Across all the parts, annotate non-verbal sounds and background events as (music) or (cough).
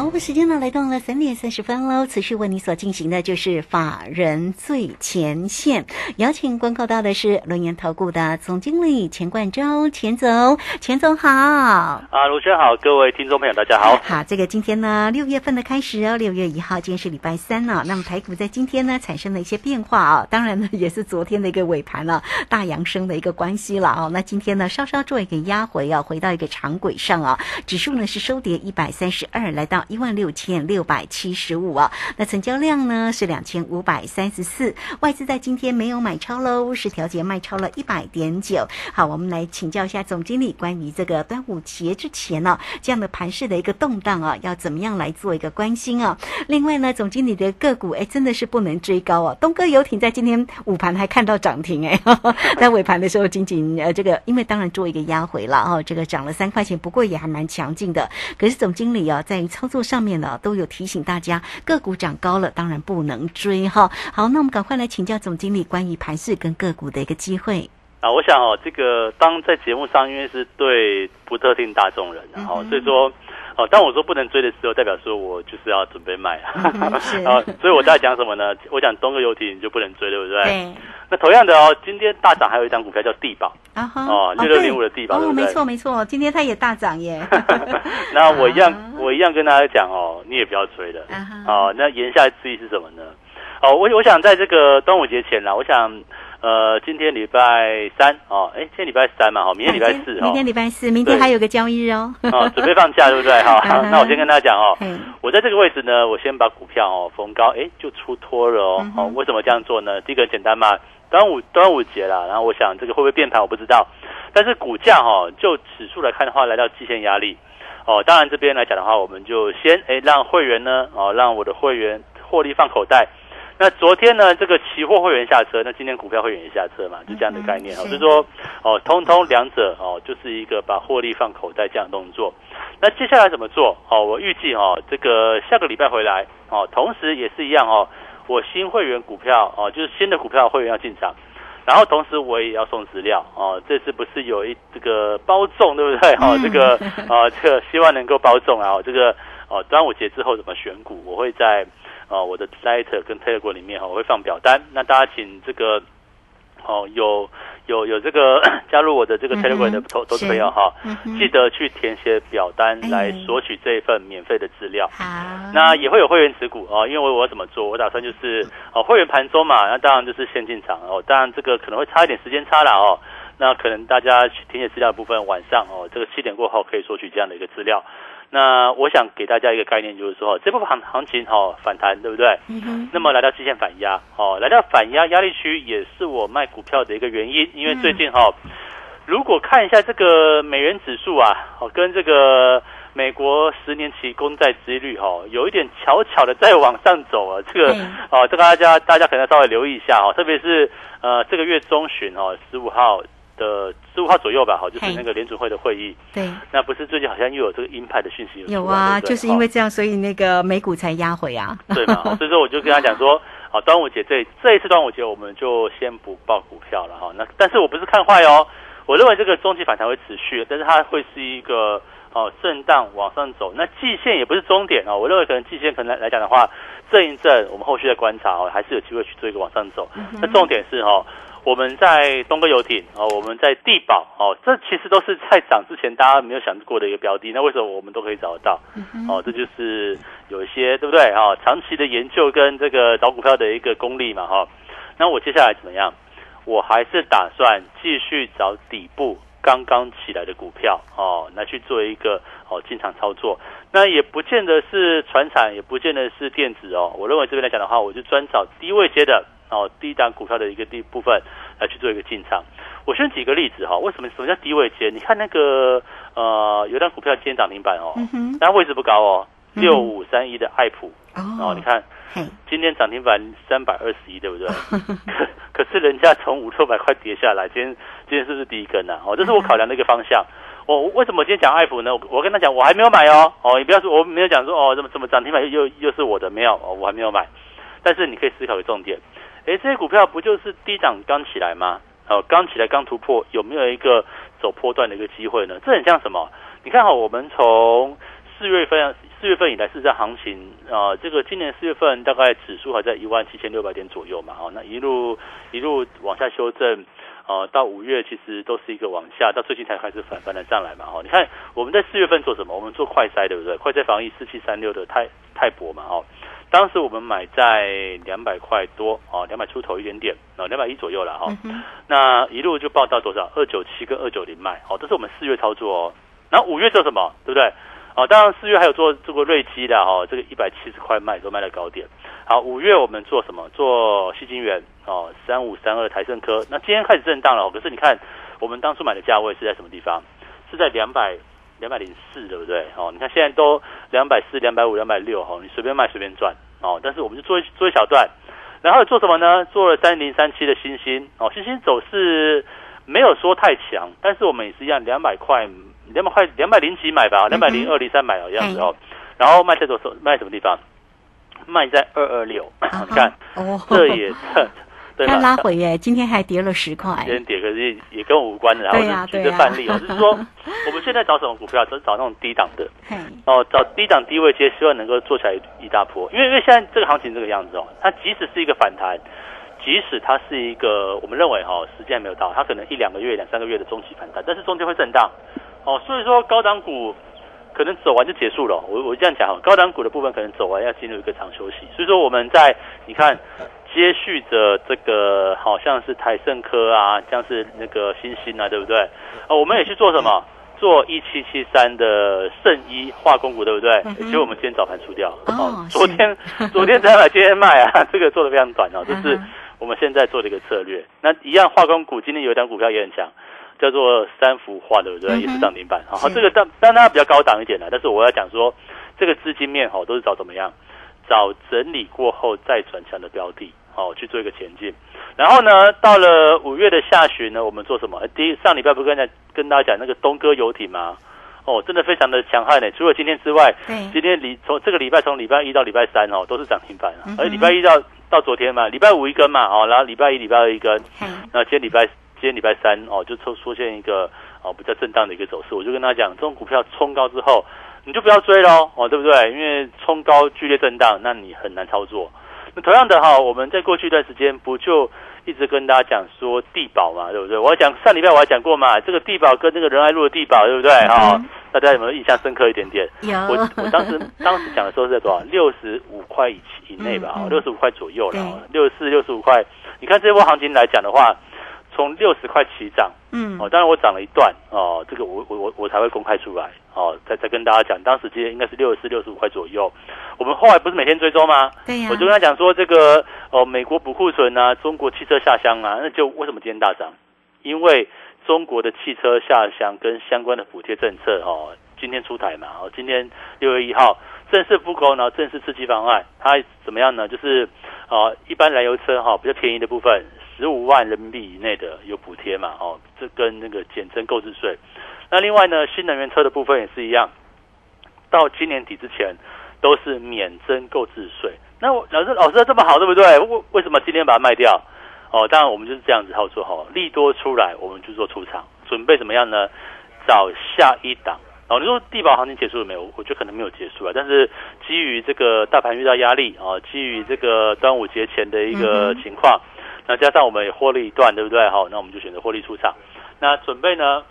好，我们时间呢来到了三点三十分喽。持续为你所进行的就是法人最前线，邀请观看到的是轮研投顾的总经理钱冠洲，钱总，钱总好。啊，卢轩好，各位听众朋友大家好。好，这个今天呢六月份的开始哦，六月一号，今天是礼拜三呢。那么台股在今天呢产生了一些变化啊，当然呢也是昨天的一个尾盘了，大阳升的一个关系了哦。那今天呢稍稍做一个压回啊，回到一个长轨上啊，指数呢是收跌一百三十二，来到。一万六千六百七十五啊，那成交量呢是两千五百三十四，外资在今天没有买超喽，是调节卖超了一百点九。好，我们来请教一下总经理关于这个端午节之前呢这样的盘势的一个动荡啊，要怎么样来做一个关心啊？另外呢，总经理的个股哎真的是不能追高啊，东哥游艇在今天午盘还看到涨停哎，(laughs) 在尾盘的时候仅仅呃这个因为当然做一个压回了哦，这个涨了三块钱，不过也还蛮强劲的。可是总经理啊在操作。上面呢都有提醒大家，个股涨高了，当然不能追哈。好，那我们赶快来请教总经理关于盘市跟个股的一个机会啊。我想哦，这个当在节目上，因为是对不特定大众人，然后所以说哦，当我说不能追的时候，代表说我就是要准备卖啊。(laughs) 所以我在讲什么呢？我讲东哥游艇你就不能追，对不对？对。那同样的哦，今天大涨还有一张股票叫地保啊哦，六六零五的地保，对不对？没错没错，今天它也大涨耶。(laughs) 那我一样，我一样跟大家讲哦，你也不要追了哦。那言下之意是什么呢？哦，我我想在这个端午节前啦，我想呃，今天礼拜三哦，哎，今天礼拜三嘛，好，明天礼拜四，明天礼拜四，明天还有个交易日哦。哦，准备放假对不对？(laughs) 好，那我先跟大家讲哦，我在这个位置呢，我先把股票哦逢高哎就出脱了哦。哦，为什么这样做呢？第一个简单嘛。端午端午节了，然后我想这个会不会变盘我不知道，但是股价哈就指数来看的话，来到极限压力哦。当然这边来讲的话，我们就先哎让会员呢哦让我的会员获利放口袋。那昨天呢这个期货会员下车，那今天股票会员也下车嘛，就这样的概念哦。就是说哦通通两者哦就是一个把获利放口袋这样动作。那接下来怎么做哦？我预计哦这个下个礼拜回来哦，同时也是一样哦。我新会员股票哦，就是新的股票会员要进场，然后同时我也要送资料哦。这次不是有一这个包中对不对？哦，这个啊，这个希望能够包中啊。这个哦，端午节之后怎么选股，我会在哦我的 Light 跟 Telegram 里面哈，我会放表单。那大家请这个哦有。有有这个 (coughs) 加入我的这个 Telegram 的投投资朋友哈，记得去填写表单来索取这一份免费的资料。好，那也会有会员持股哦，因为我我怎么做？我打算就是哦，会员盘中嘛，那当然就是先进场哦。当然这个可能会差一点时间差了哦。那可能大家填写资料部分晚上哦，这个七点过后可以索取这样的一个资料。那我想给大家一个概念，就是说，这部分行行情哈反弹，对不对？那么来到期限反压，哦，来到反压压力区，也是我卖股票的一个原因。因为最近哈，如果看一下这个美元指数啊，哦，跟这个美国十年期公债殖率哈，有一点悄悄的在往上走啊。这个哦，这个大家大家可能稍微留意一下哦，特别是呃这个月中旬哦，十五号。的十五号左右吧，好，就是那个联储会的会议。对，那不是最近好像又有这个鹰派的讯息有啊，就是因为这样，所以那个美股才压回啊。对嘛，所以说我就跟他讲说，(laughs) 好，端午节这这一次端午节我们就先不报股票了哈。那但是我不是看坏哦，我认为这个中期反弹会持续，但是它会是一个哦震荡往上走。那季线也不是终点哦，我认为可能季线可能来讲的话，震一震，我们后续的观察哦，还是有机会去做一个往上走。那重点是哈。我们在东哥游艇哦，我们在地保哦，这其实都是在涨之前大家没有想过的一个标的。那为什么我们都可以找得到？哦，这就是有一些对不对？哈，长期的研究跟这个找股票的一个功力嘛，哈。那我接下来怎么样？我还是打算继续找底部刚刚起来的股票哦，来去做一个哦进场操作。那也不见得是船产，也不见得是电子哦。我认为这边来讲的话，我就专找低位接的。哦，低档股票的一个第部分来去做一个进场。我先举个例子哈，为什么什么叫低位接？你看那个呃，有张股票今天涨停板哦，但位置不高哦，六五三一的爱普哦，你看今天涨停板三百二十一，对不对？(laughs) 可可是人家从五六百块跌下来，今天今天是不是第一根呢？哦，这是我考量的一个方向。我为什么今天讲爱普呢？我跟他讲，我还没有买哦。哦，你不要说我没有讲说哦，怎么怎么涨停板又又是我的没有哦，我还没有买。但是你可以思考个重点，哎，这些股票不就是低档刚起来吗？哦，刚起来刚突破，有没有一个走波段的一个机会呢？这很像什么？你看哈，我们从四月份四月份以来，事实上行情啊，这个今年四月份大概指数还在一万七千六百点左右嘛，哦，那一路一路往下修正，呃，到五月其实都是一个往下，到最近才开始反翻的上来嘛，哦，你看我们在四月份做什么？我们做快筛，对不对？快筛防疫四七三六的泰泰博嘛，哦。当时我们买在两百块多哦，两百出头一点点哦，两百一左右了哈。那一路就报到多少？二九七跟二九零卖哦，这是我们四月操作哦。然后五月做什么？对不对？哦，当然四月还有做做过瑞基的哈，这个一百七十块卖都卖在高点。好，五月我们做什么？做细金元哦，三五三二台盛科。那今天开始震荡了，可是你看我们当初买的价位是在什么地方？是在两百。两百零四，对不对？哦，你看现在都两百四、两百五、两百六，哈，你随便卖随便赚，哦。但是我们就做一做一小段，然后做什么呢？做了三零三七的星星，哦，星星走势没有说太强，但是我们也是一样，两百块、两百块、两百零几买吧，两百零二、零三买哦，样子哦。然后卖在多少？卖什么地方？卖在二二六，你看，这也 (laughs) 是。它拉回耶，今天还跌了十块。今天跌可是也跟我无关的，然后是举个范例哦，就是说 (laughs) 我们现在找什么股票，都是找那种低档的，哦，找低档低位接，希望能够做起来一大波。因为因为现在这个行情这个样子哦，它即使是一个反弹，即使它是一个我们认为哈时间还没有到，它可能一两个月、两三个月的中期反弹，但是中间会震荡哦，所以说高档股可能走完就结束了。我我这样讲哈，高档股的部分可能走完要进入一个长休息，所以说我们在你看。接续着这个好像是台盛科啊，像是那个星星啊，对不对？哦，我们也去做什么？做一七七三的圣一化工股，对不对？结果我们今天早盘出掉。哦，昨天昨天才买，今天卖啊，(laughs) 这个做的非常短哦，这是我们现在做的一个策略。那一样化工股，今天有一张股票也很强，叫做三幅画，对不对？也是涨停板。好，这个但但它比较高档一点的，但是我要讲说，这个资金面哈都是找怎么样？找整理过后再转强的标的。哦，去做一个前进，然后呢，到了五月的下旬呢，我们做什么？第一上礼拜不跟大跟大家讲那个东哥游艇吗？哦，真的非常的强悍呢。除了今天之外，今天礼从这个礼拜从礼拜一到礼拜三哦，都是涨停板啊。而礼拜一到到昨天嘛，礼拜五一根嘛，哦，然后礼拜一、礼拜二一根，那今天礼拜今天礼拜三哦，就出出现一个哦比较震荡的一个走势。我就跟他讲，这种股票冲高之后，你就不要追喽，哦，对不对？因为冲高剧烈震荡，那你很难操作。那 (laughs) 同样的哈，我们在过去一段时间不就一直跟大家讲说地保嘛，对不对？我讲上礼拜我还讲过嘛，这个地保跟那个仁爱路的地保，对不对？哈，大家有没有印象深刻一点点？有。我我当时当时讲的时候是在多少？六十五块以以内吧，六十五块左右了，六十四、六十五块。你看这波行情来讲的话。从六十块起涨，嗯，哦，当然我涨了一段，哦，这个我我我我才会公开出来，哦，再再跟大家讲，当时今天应该是六十四、六十五块左右。我们后来不是每天追踪吗？对呀，我就跟他讲说，这个哦，美国补库存啊，中国汽车下乡啊，那就为什么今天大涨？因为中国的汽车下乡跟相关的补贴政策，哦，今天出台嘛，哦，今天六月一号正式复工，然后正式刺激方案，它怎么样呢？就是哦，一般燃油车哈比较便宜的部分。十五万人民币以内的有补贴嘛？哦，这跟那个减征购置税。那另外呢，新能源车的部分也是一样，到今年底之前都是免征购置税。那我老师，老师这么好，对不对？为为什么今天把它卖掉？哦，当然我们就是这样子操作哈，利多出来我们就做出场，准备怎么样呢？找下一档。哦，你说地保行情结束了没有？我觉得可能没有结束啊。但是基于这个大盘遇到压力啊，基于这个端午节前的一个情况。那加上我们也获利一段，对不对？好，那我们就选择获利出场。那准备呢，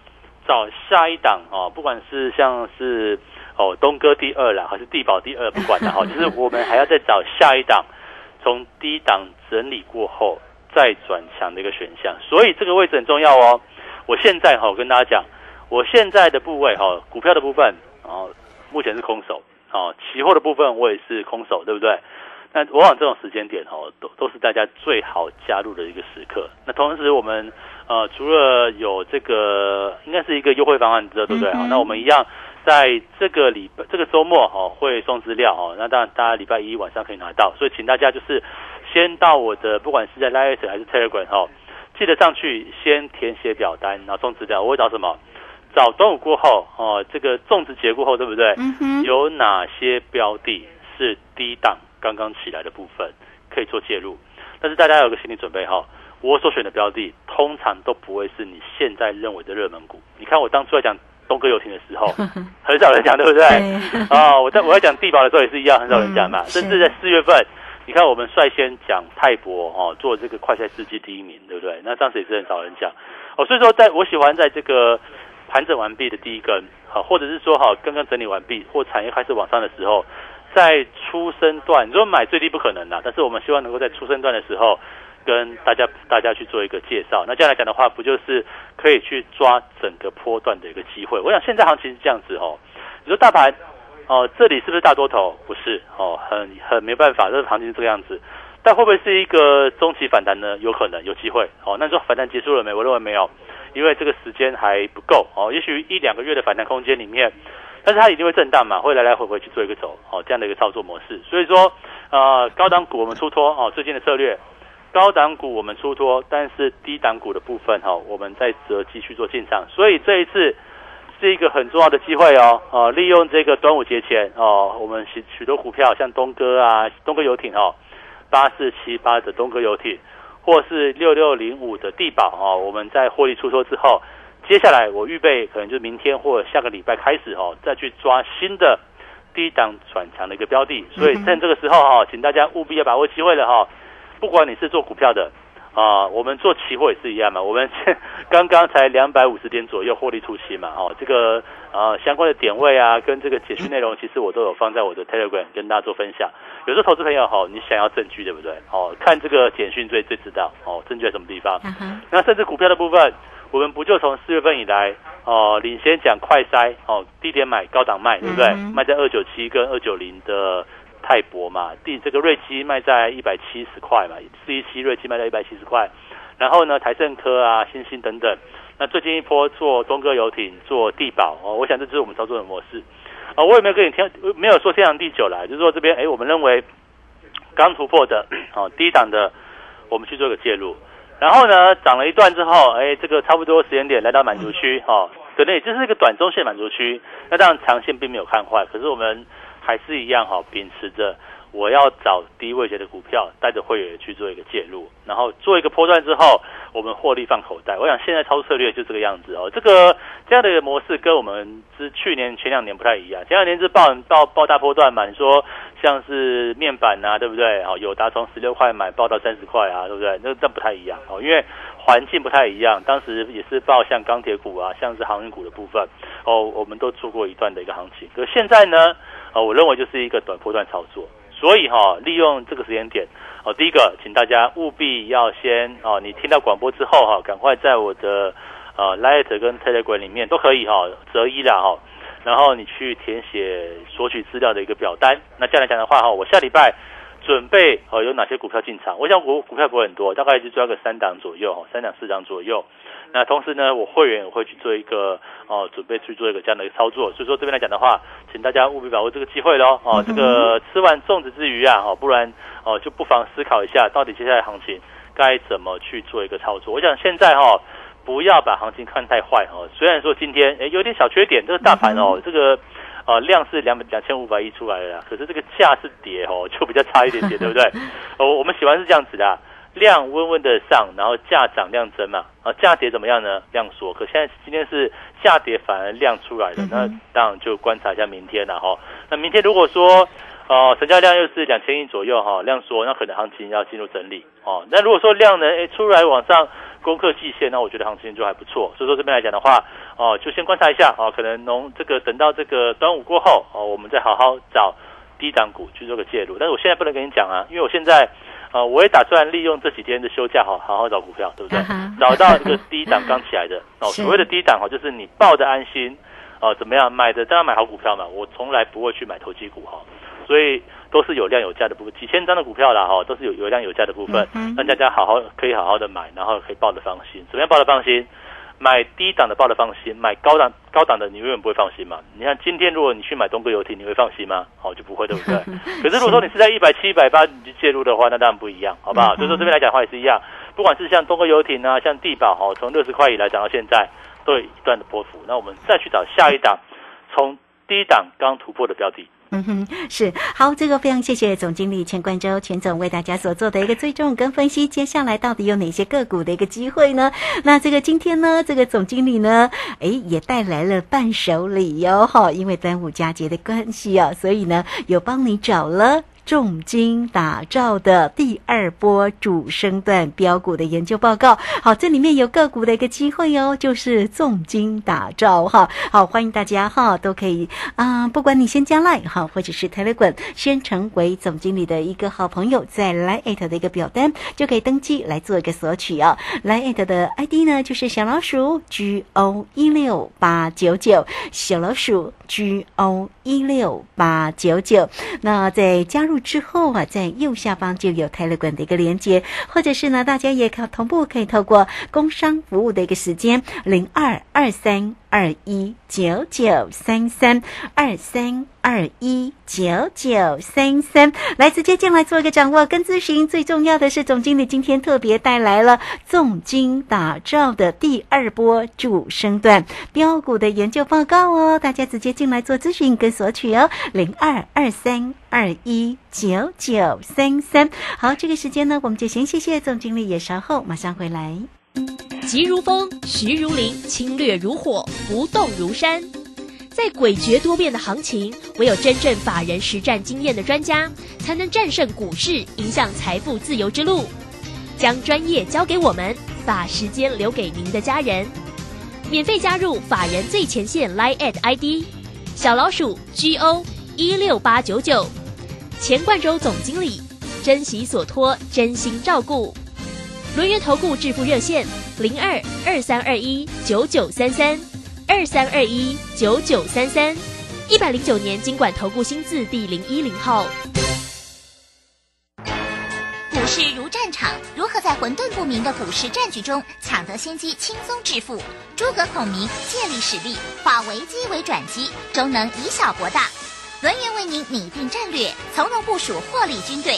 找下一档哦，不管是像是哦东哥第二啦，还是地保第二，不管的哈，(laughs) 就是我们还要再找下一档，从低档整理过后再转强的一个选项。所以这个位置很重要哦。我现在哈，我跟大家讲，我现在的部位哈，股票的部分哦，目前是空手哦，期货的部分我也是空手，对不对？那往往这种时间点哦，都都是大家最好加入的一个时刻。那同时，我们呃除了有这个应该是一个优惠方案，知道对不对啊？那我们一样在这个礼拜这个周末哦会送资料哦，那当然大家礼拜一晚上可以拿到，所以请大家就是先到我的不管是在 Line 还是 Telegram 哦，记得上去先填写表单，然后送资料。我会找什么？找端午过后哦，这个种植节过后对不对？有哪些标的是低档刚刚起来的部分可以做介入？但是大家有个心理准备哈，我所选的标的通常都不会是你现在认为的热门股。你看我当初在讲。东哥游艇的时候，(laughs) 很少人讲，对不对？啊，我在我在讲地保的时候也是一样，很少人讲嘛。甚至在四月份，你看我们率先讲泰博哦，做这个快赛世纪第一名，对不对？那当时也是很少人讲哦。所以说，在我喜欢在这个盘整完毕的第一根，好，或者是说哈，刚刚整理完毕或产业开始往上的时候，在出生段，你说买最低不可能的，但是我们希望能够在出生段的时候。跟大家大家去做一个介绍，那这样来讲的话，不就是可以去抓整个波段的一个机会？我想现在行情是这样子哦。你说大盘哦，这里是不是大多头？不是哦，很很没办法，这个行情是这个样子。但会不会是一个中期反弹呢？有可能有机会哦。那说反弹结束了没？我认为没有，因为这个时间还不够哦。也许一两个月的反弹空间里面，但是它一定会震荡嘛，会来来回回去做一个走哦这样的一个操作模式。所以说呃，高档股我们出脱哦，最近的策略。高档股我们出脱，但是低档股的部分哈，我们在择机去做进场，所以这一次是一个很重要的机会哦，哦，利用这个端午节前哦，我们许许多股票像东哥啊，东哥游艇哦，八四七八的东哥游艇，或是六六零五的地保哦，我们在获利出脱之后，接下来我预备可能就是明天或下个礼拜开始哦，再去抓新的低档转强的一个标的，所以趁这个时候哈，请大家务必要把握机会了哈。不管你是做股票的啊，我们做期货也是一样嘛。我们 (laughs) 刚刚才两百五十点左右获利出期嘛，哦，这个呃相关的点位啊，跟这个解讯内容，其实我都有放在我的 Telegram 跟大家做分享。有时候投资朋友哈，你想要证据对不对？哦，看这个简讯最最知道哦，证据在什么地方。那甚至股票的部分，我们不就从四月份以来哦，领先讲快筛哦，低点买高档卖，对不对？卖在二九七跟二九零的。泰博嘛，第这个瑞基卖在一百七十块嘛，四一七瑞基卖在一百七十块，然后呢，台盛科啊、星星等等，那最近一波做东哥游艇、做地保哦，我想这就是我们操作的模式啊。我也没有跟你天，没有说天长地久啦，就是说这边哎，我们认为刚突破的哦，低档的，我们去做个介入，然后呢，涨了一段之后，哎，这个差不多时间点来到满足区哦，可能也就是一个短中线满足区，那当然长线并没有看坏，可是我们。还是一样哈，秉持着我要找低位阶的股票，带着会员去做一个介入，然后做一个波段之后，我们获利放口袋。我想现在操作策略就这个样子哦。这个这样的一个模式跟我们是去年前两年不太一样。前两年是报报报大波段嘛，你说像是面板啊，对不对？哦，有达从十六块买报到三十块啊，对不对？那这不太一样哦，因为环境不太一样。当时也是报像钢铁股啊，像是航运股的部分哦，我们都做过一段的一个行情。可现在呢？哦，我认为就是一个短波段操作，所以哈，利用这个时间点，哦，第一个，请大家务必要先哦，你听到广播之后哈，赶快在我的呃 Light 跟 Telegram 里面都可以哈，择一啦哈，然后你去填写索取资料的一个表单。那这样来讲的话哈，我下礼拜准备哦有哪些股票进场？我想股股票不会很多，大概就抓个三档左右，三档四档左右。那同时呢，我会员也会去做一个哦，准备去做一个这样的一个操作。所以说这边来讲的话，请大家务必把握这个机会喽哦。这个吃完粽子之余啊，哦，不然哦就不妨思考一下，到底接下来行情该怎么去做一个操作。我想现在哈，不要把行情看太坏哦。虽然说今天诶有点小缺点，这个大盘哦，这个呃量是两两千五百亿出来的，可是这个价是跌哦，就比较差一点点，对不对？(laughs) 哦，我们喜欢是这样子的。量温温的上，然后价涨量增嘛，啊，价跌怎么样呢？量缩。可现在今天是下跌，反而量出来了，那当然就观察一下明天了哈。那明天如果说，哦，成交量又是两千亿左右哈，量缩，那可能行情要进入整理哦。那如果说量能，哎，出来往上攻克季线，那我觉得行情就还不错。所以说这边来讲的话，哦，就先观察一下哦，可能农这个等到这个端午过后哦，我们再好好找低档股去做个介入。但是我现在不能跟你讲啊，因为我现在。呃，我也打算利用这几天的休假，好好好找股票，对不对？(laughs) 找到一个低档刚起来的哦，(laughs) 所谓的低档哦，就是你抱的安心哦，怎么样买的？当然买好股票嘛，我从来不会去买投机股哈，所以都是有量有价的部分，几千张的股票啦哈，都是有有量有价的部分，让大家好好可以好好的买，然后可以抱的放心。怎么样抱的放心？买低档的报的放心，买高档高档的你永远不会放心嘛。你看今天如果你去买东哥游艇，你会放心吗？好，就不会，对不对？(laughs) 可是如果说你是在一百七、一百八你去介入的话，那当然不一样，好不好？所以说这边来讲的话也是一样，不管是像东哥游艇啊，像地保哈，从六十块以来涨到现在，都有一段的波幅。那我们再去找下一档，从低档刚突破的标的。(laughs) 嗯哼，是好，这个非常谢谢总经理钱冠洲钱总为大家所做的一个追踪跟分析。接下来到底有哪些个股的一个机会呢？那这个今天呢，这个总经理呢，诶，也带来了伴手礼哟哈，因为端午佳节的关系啊，所以呢，有帮你找了。重金打造的第二波主升段标股的研究报告，好，这里面有个股的一个机会哦，就是重金打造哈，好，欢迎大家哈，都可以啊，不管你先加赖哈，或者是 Telegram，先成为总经理的一个好朋友，在 Line 的一个表单就可以登记来做一个索取哦。Line 的 ID 呢就是小老鼠 G O 一六八九九，小老鼠 G O 一六八九九，那在加入。之后啊，在右下方就有泰勒管的一个连接，或者是呢，大家也可同步可以透过工商服务的一个时间零二二三。二一九九三三二三二一九九三三，来直接进来做一个掌握跟咨询。最重要的是，总经理今天特别带来了重金打造的第二波主升段标股的研究报告哦，大家直接进来做咨询跟索取哦，零二二三二一九九三三。好，这个时间呢，我们就先谢谢总经理，也稍后马上回来。急如风，徐如林，侵略如火，不动如山。在诡谲多变的行情，唯有真正法人实战经验的专家，才能战胜股市，影响财富自由之路。将专业交给我们，把时间留给您的家人。免费加入法人最前线 Line at ID 小老鼠 G O 一六八九九，钱冠洲总经理，珍惜所托，真心照顾。轮源投顾致富热线零二二三二一九九三三二三二一九九三三一百零九年经管投顾新字第零一零号。股市如战场，如何在混沌不明的股市战局中抢得先机，轻松致富？诸葛孔明借力使力，化危机为转机，终能以小博大。轮源为您拟定战略，从容部署获利军队，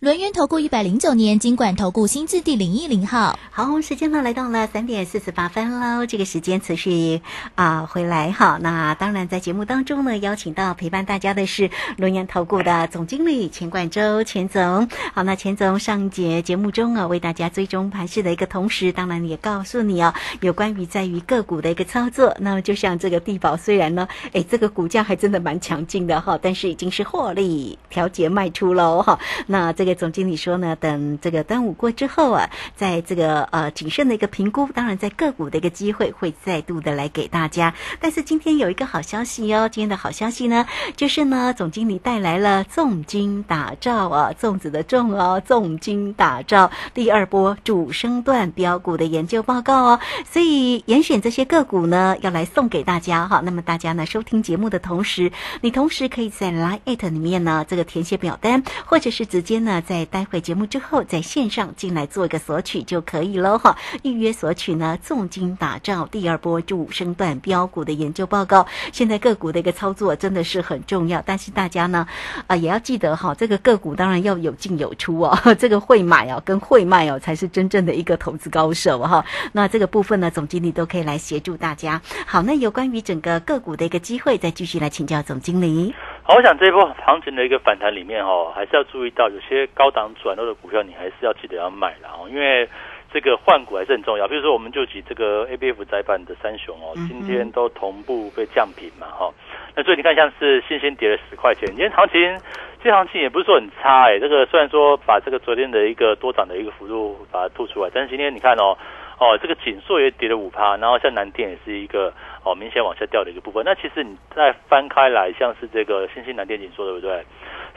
轮源投顾一百零九年金管投顾新字第零一零号，好，时间呢来到了三点四十八分喽。这个时间持续啊回来哈。那当然在节目当中呢，邀请到陪伴大家的是轮源投顾的总经理钱冠洲钱总。好，那钱总上节节目中啊，为大家追踪盘势的一个同时，当然也告诉你哦，有关于在于个股的一个操作。那么就像这个地保，虽然呢，哎，这个股价还真的蛮强劲的哈，但是已经是获利调节卖出喽哈。那这个。总经理说呢，等这个端午过之后啊，在这个呃谨慎的一个评估，当然在个股的一个机会会再度的来给大家。但是今天有一个好消息哦，今天的好消息呢，就是呢总经理带来了重金打造啊，粽子的重哦，重金打造第二波主升段标股的研究报告哦。所以严选这些个股呢，要来送给大家哈。那么大家呢收听节目的同时，你同时可以在 Line 里面呢这个填写表单，或者是直接呢。在待会节目之后，在线上进来做一个索取就可以了哈。预约索取呢，重金打造第二波主升段标股的研究报告。现在个股的一个操作真的是很重要，但是大家呢，啊也要记得哈，这个个股当然要有进有出哦，(laughs) 这个会买哦跟会卖哦才是真正的一个投资高手哈。那这个部分呢，总经理都可以来协助大家。好，那有关于整个个股的一个机会，再继续来请教总经理。好，我想这一波行情的一个反弹里面哦，还是要注意到有些高档转弱的股票，你还是要记得要买了哦，因为这个换股还是很重要。比如说，我们就举这个 A B F 窄板的三雄哦，今天都同步被降平嘛哈。那所以你看，像是新兴跌了十块钱，今天行情，这行情也不是说很差哎。这个虽然说把这个昨天的一个多涨的一个幅度把它吐出来，但是今天你看哦。哦，这个锦硕也跌了五趴，然后像南电也是一个哦明显往下掉的一个部分。那其实你再翻开来，像是这个新兴南电锦硕，对不对？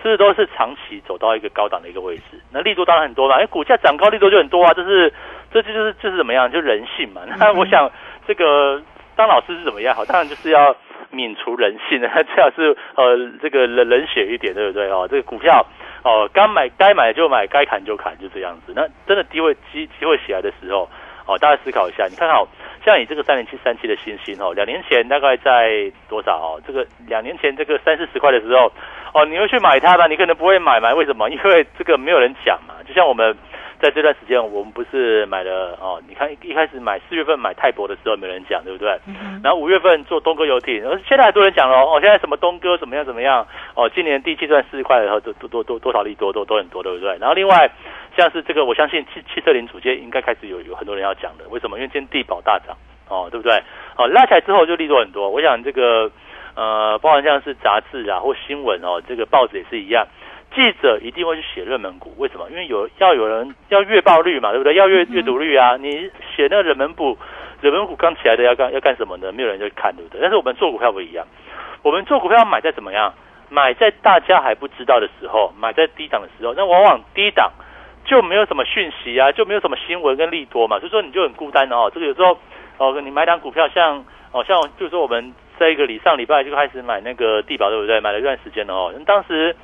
是不是都是长期走到一个高档的一个位置？那力度当然很多了，哎，股价涨高力度就很多啊，这是这就是就是怎么样？就人性嘛。那我想这个当老师是怎么样？好，当然就是要泯除人性，(laughs) 最好是呃这个冷冷血一点，对不对？哦，这个股票哦，该买该买就买，该砍就砍，就这样子。那真的机会机机会起来的时候，哦，大家思考一下，你看好像你这个三零七三七的星星哦，两年前大概在多少哦？这个两年前这个三四十块的时候，哦，你会去买它吗？你可能不会买嘛？为什么？因为这个没有人讲嘛。就像我们。在这段时间，我们不是买了哦？你看一开始买四月份买泰博的时候，没人讲，对不对？然后五月份做东哥游艇，而现在很多人讲了哦，现在什么东哥怎么样怎么样？哦，今年第七段四十块的时候，多多多多少利多都都很多，对不对？然后另外像是这个，我相信汽汽车零组件应该开始有有很多人要讲的，为什么？因为今天地保大涨哦，对不对？哦，拉起来之后就利多很多。我想这个呃，包含像是杂志啊或新闻哦，这个报纸也是一样。记者一定会去写热门股，为什么？因为有要有人要阅报率嘛，对不对？要阅阅读率啊！你写那个热门股，热门股刚起来的要干要干什么呢？没有人去看，对不对？但是我们做股票不一样，我们做股票买在怎么样？买在大家还不知道的时候，买在低档的时候，那往往低档就没有什么讯息啊，就没有什么新闻跟利多嘛，所以说你就很孤单哦。这个有时候哦，你买档股票，像哦像就是说我们这一个礼上礼拜就开始买那个地保，对不对？买了一段时间了哦，当时。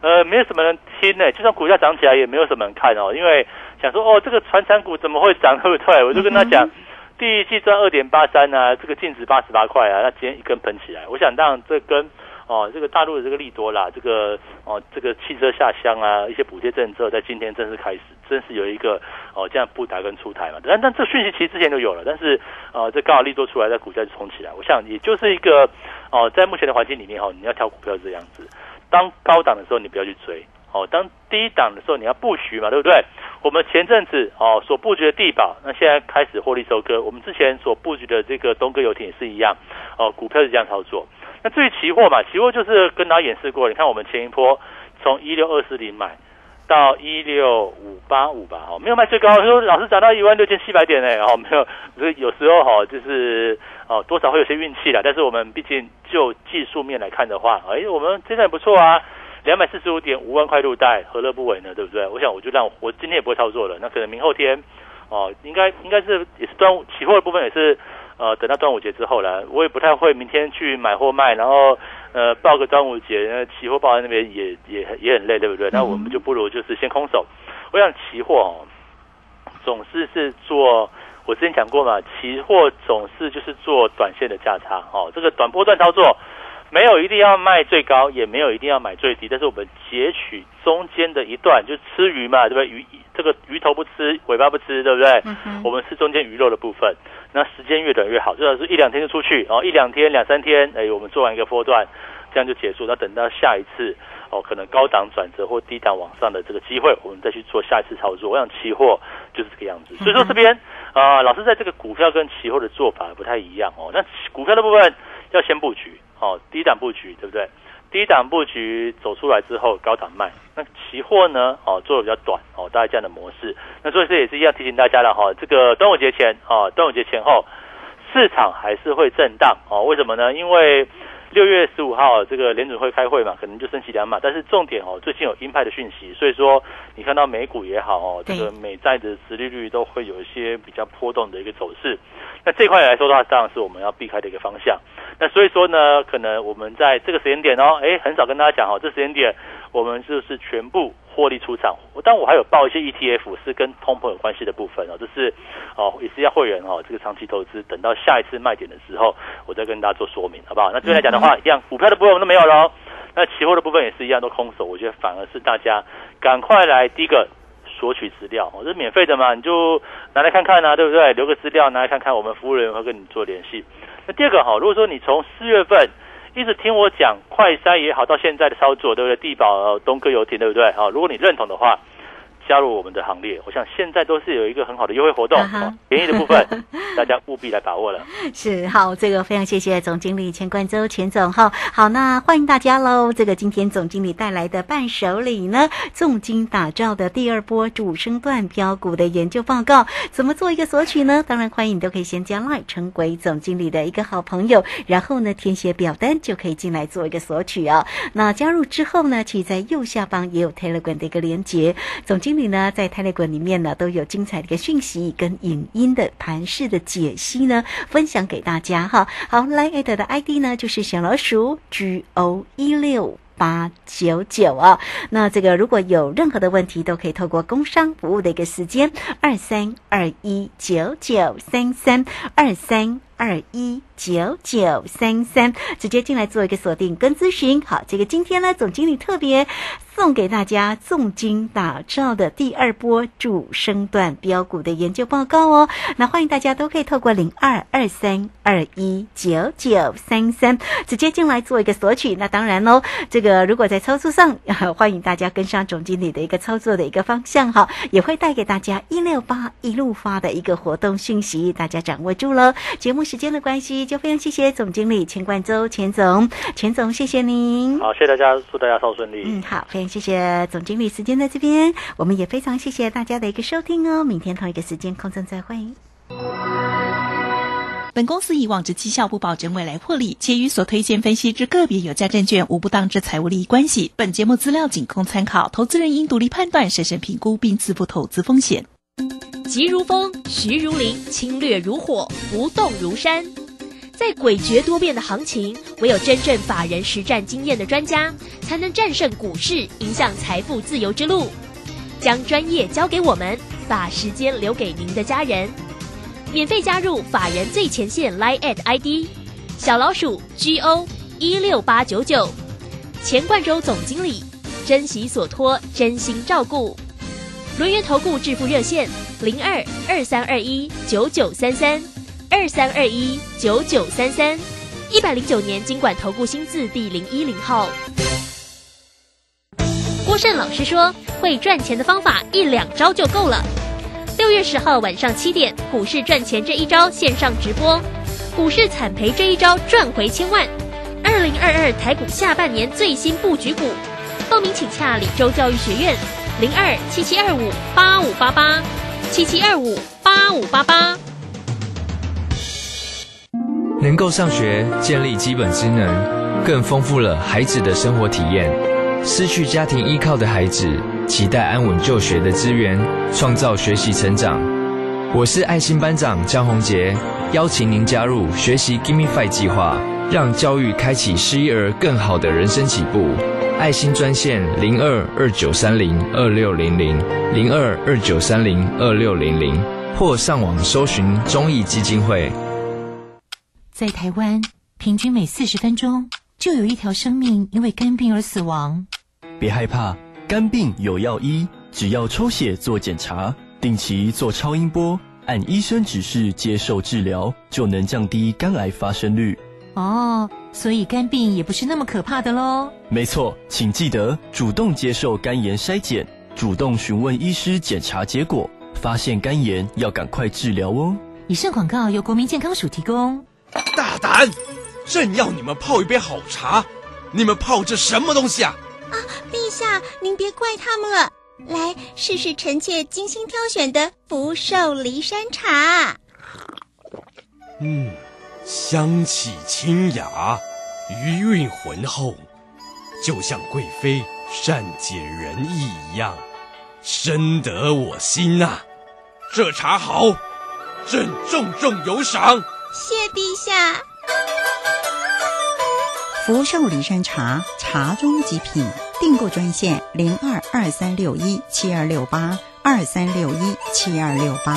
呃，没有什么人听呢，就算股价涨起来，也没有什么人看哦，因为想说哦，这个传产股怎么会涨，对不对？我就跟他讲，第一季赚二点八三啊，这个净值八十八块啊，那今天一根喷起来，我想当然这跟哦，这个大陆的这个利多啦，这个哦，这个汽车下乡啊，一些补贴政策在今天正式开始，正式有一个哦这样布达跟出台嘛，但但这讯息其实之前就有了，但是呃，这刚好利多出来，在股价就冲起来，我想也就是一个哦，在目前的环境里面哈，你要挑股票这样子。当高档的时候，你不要去追哦；当低档的时候，你要布局嘛，对不对？我们前阵子哦所布局的地保，那现在开始获利收割。我们之前所布局的这个东哥游艇也是一样哦，股票是这样操作。那至于期货嘛，期货就是跟大家演示过，你看我们前一波从一六二四零买到一六五八五吧，哦，没有卖最高，说老师涨到一万六千七百点呢，哦，没有，所以有时候哈就是。哦，多少会有些运气的，但是我们毕竟就技术面来看的话，哎，我们现在不错啊，两百四十五点五万块入袋，何乐不为呢？对不对？我想我就让我今天也不会操作了，那可能明后天哦，应该应该是也是端午期货的部分也是呃，等到端午节之后了，我也不太会明天去买货卖，然后呃报个端午节，那期货报在那边也也也很累，对不对？那我们就不如就是先空手。我想期货哦，总是是做。我之前讲过嘛，期货总是就是做短线的价差哦，这个短波段操作没有一定要卖最高，也没有一定要买最低，但是我们截取中间的一段，就吃鱼嘛，对不对？鱼这个鱼头不吃，尾巴不吃，对不对？我们吃中间鱼肉的部分，那时间越短越好，最好是一两天就出去，然后一两天、两三天，哎，我们做完一个波段，这样就结束。那等到下一次哦，可能高档转折或低档往上的这个机会，我们再去做下一次操作。我想期货就是这个样子，所以说这边。啊，老师在这个股票跟期货的做法不太一样哦。那股票的部分要先布局，哦，低档布局，对不对？低档布局走出来之后，高档卖。那期货呢？哦，做的比较短，哦，大概这样的模式。那所以这也是一样提醒大家的哈，这个端午节前，啊，端午节前后，市场还是会震荡，哦，为什么呢？因为六月十五号这个联准会开会嘛，可能就升息两码，但是重点哦，最近有鹰派的讯息，所以说你看到美股也好哦，这个美债的殖利率都会有一些比较波动的一个走势。那这块来说的话，当然是我们要避开的一个方向。那所以说呢，可能我们在这个时间点哦，哎，很少跟大家讲哦，这时间点我们就是全部。获利出场，但我还有报一些 ETF 是跟通膨有关系的部分哦，这是哦也是要会员哦，这个长期投资，等到下一次卖点的时候，我再跟大家做说明，好不好？那这边来讲的话，一样股票的部分我们都没有喽，那期货的部分也是一样都空手，我觉得反而是大家赶快来第一个索取资料，哦，这是免费的嘛，你就拿来看看啊，对不对？留个资料拿来看看，我们服务人员会跟你做联系。那第二个哈，如果说你从四月份。一直听我讲快筛也好，到现在的操作，对不对？地保东哥游艇，对不对？好，如果你认同的话。加入我们的行列，我想现在都是有一个很好的优惠活动，便宜的部分 (laughs) 大家务必来把握了。是好，这个非常谢谢总经理钱冠周钱总哈。好，那欢迎大家喽。这个今天总经理带来的伴手礼呢，重金打造的第二波主升段标股的研究报告，怎么做一个索取呢？当然欢迎你都可以先加 line 成为总经理的一个好朋友，然后呢填写表单就可以进来做一个索取啊。那加入之后呢，其实在右下方也有 Telegram 的一个连接，总经。经理呢，在泰勒馆里面呢，都有精彩的一个讯息跟影音的盘式的解析呢，分享给大家哈。好，Line 的 ID 呢，就是小老鼠 G O 一六。八九九啊，那这个如果有任何的问题，都可以透过工商服务的一个时间二三二一九九三三二三二一九九三三直接进来做一个锁定跟咨询。好，这个今天呢，总经理特别。送给大家重金打造的第二波主升段标股的研究报告哦。那欢迎大家都可以透过零二二三二一九九三三直接进来做一个索取。那当然喽，这个如果在操作上，(laughs) 欢迎大家跟上总经理的一个操作的一个方向哈，也会带给大家一六八一路发的一个活动讯息，大家掌握住了。节目时间的关系，就非常谢谢总经理钱冠周钱总，钱总谢谢您。好，谢谢大家，祝大家操顺利。嗯，好，非常。谢谢总经理，时间在这边，我们也非常谢谢大家的一个收听哦。明天同一个时间空中再会。本公司以往之绩效不保证未来获利，且与所推荐分析之个别有价证券无不当之财务利益关系。本节目资料仅供参考，投资人应独立判断、审慎评估并自负投资风险。急如风，徐如林，侵略如火，不动如山。在诡谲多变的行情，唯有真正法人实战经验的专家，才能战胜股市，迎向财富自由之路。将专业交给我们，把时间留给您的家人。免费加入法人最前线 Line at ID 小老鼠 G O 一六八九九，钱冠洲总经理，珍惜所托，真心照顾。轮源投顾致富热线零二二三二一九九三三。二三二一九九三三，一百零九年经管投顾新字第零一零号。郭胜老师说，会赚钱的方法一两招就够了。六月十号晚上七点，股市赚钱这一招线上直播，股市惨赔这一招赚回千万。二零二二台股下半年最新布局股，报名请洽李州教育学院零二七七二五八五八八七七二五八五八八。能够上学，建立基本技能，更丰富了孩子的生活体验。失去家庭依靠的孩子，期待安稳就学的资源，创造学习成长。我是爱心班长江宏杰，邀请您加入学习 Gimme Five 计划，让教育开启失一儿更好的人生起步。爱心专线零二二九三零二六零零零二二九三零二六零零，或上网搜寻中义基金会。在台湾，平均每四十分钟就有一条生命因为肝病而死亡。别害怕，肝病有药医，只要抽血做检查，定期做超音波，按医生指示接受治疗，就能降低肝癌发生率。哦，所以肝病也不是那么可怕的喽。没错，请记得主动接受肝炎筛检，主动询问医师检查结果，发现肝炎要赶快治疗哦。以上广告由国民健康署提供。大胆！朕要你们泡一杯好茶，你们泡这什么东西啊？啊，陛下，您别怪他们了。来试试臣妾精心挑选的福寿梨山茶。嗯，香气清雅，余韵浑厚，就像贵妃善解人意一样，深得我心呐。这茶好，朕重重有赏。谢陛下。福寿礼山茶，茶中极品。订购专线：零二二三六一七二六八二三六一七二六八。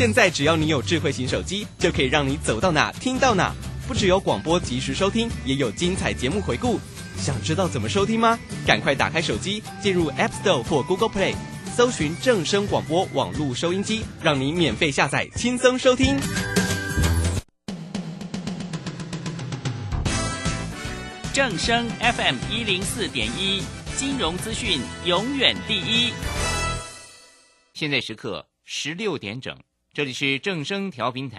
现在只要你有智慧型手机，就可以让你走到哪听到哪。不只有广播及时收听，也有精彩节目回顾。想知道怎么收听吗？赶快打开手机，进入 App Store 或 Google Play，搜寻正声广播网络收音机，让你免费下载，轻松收听。正声 FM 一零四点一，金融资讯永远第一。现在时刻十六点整，这里是正声调频台。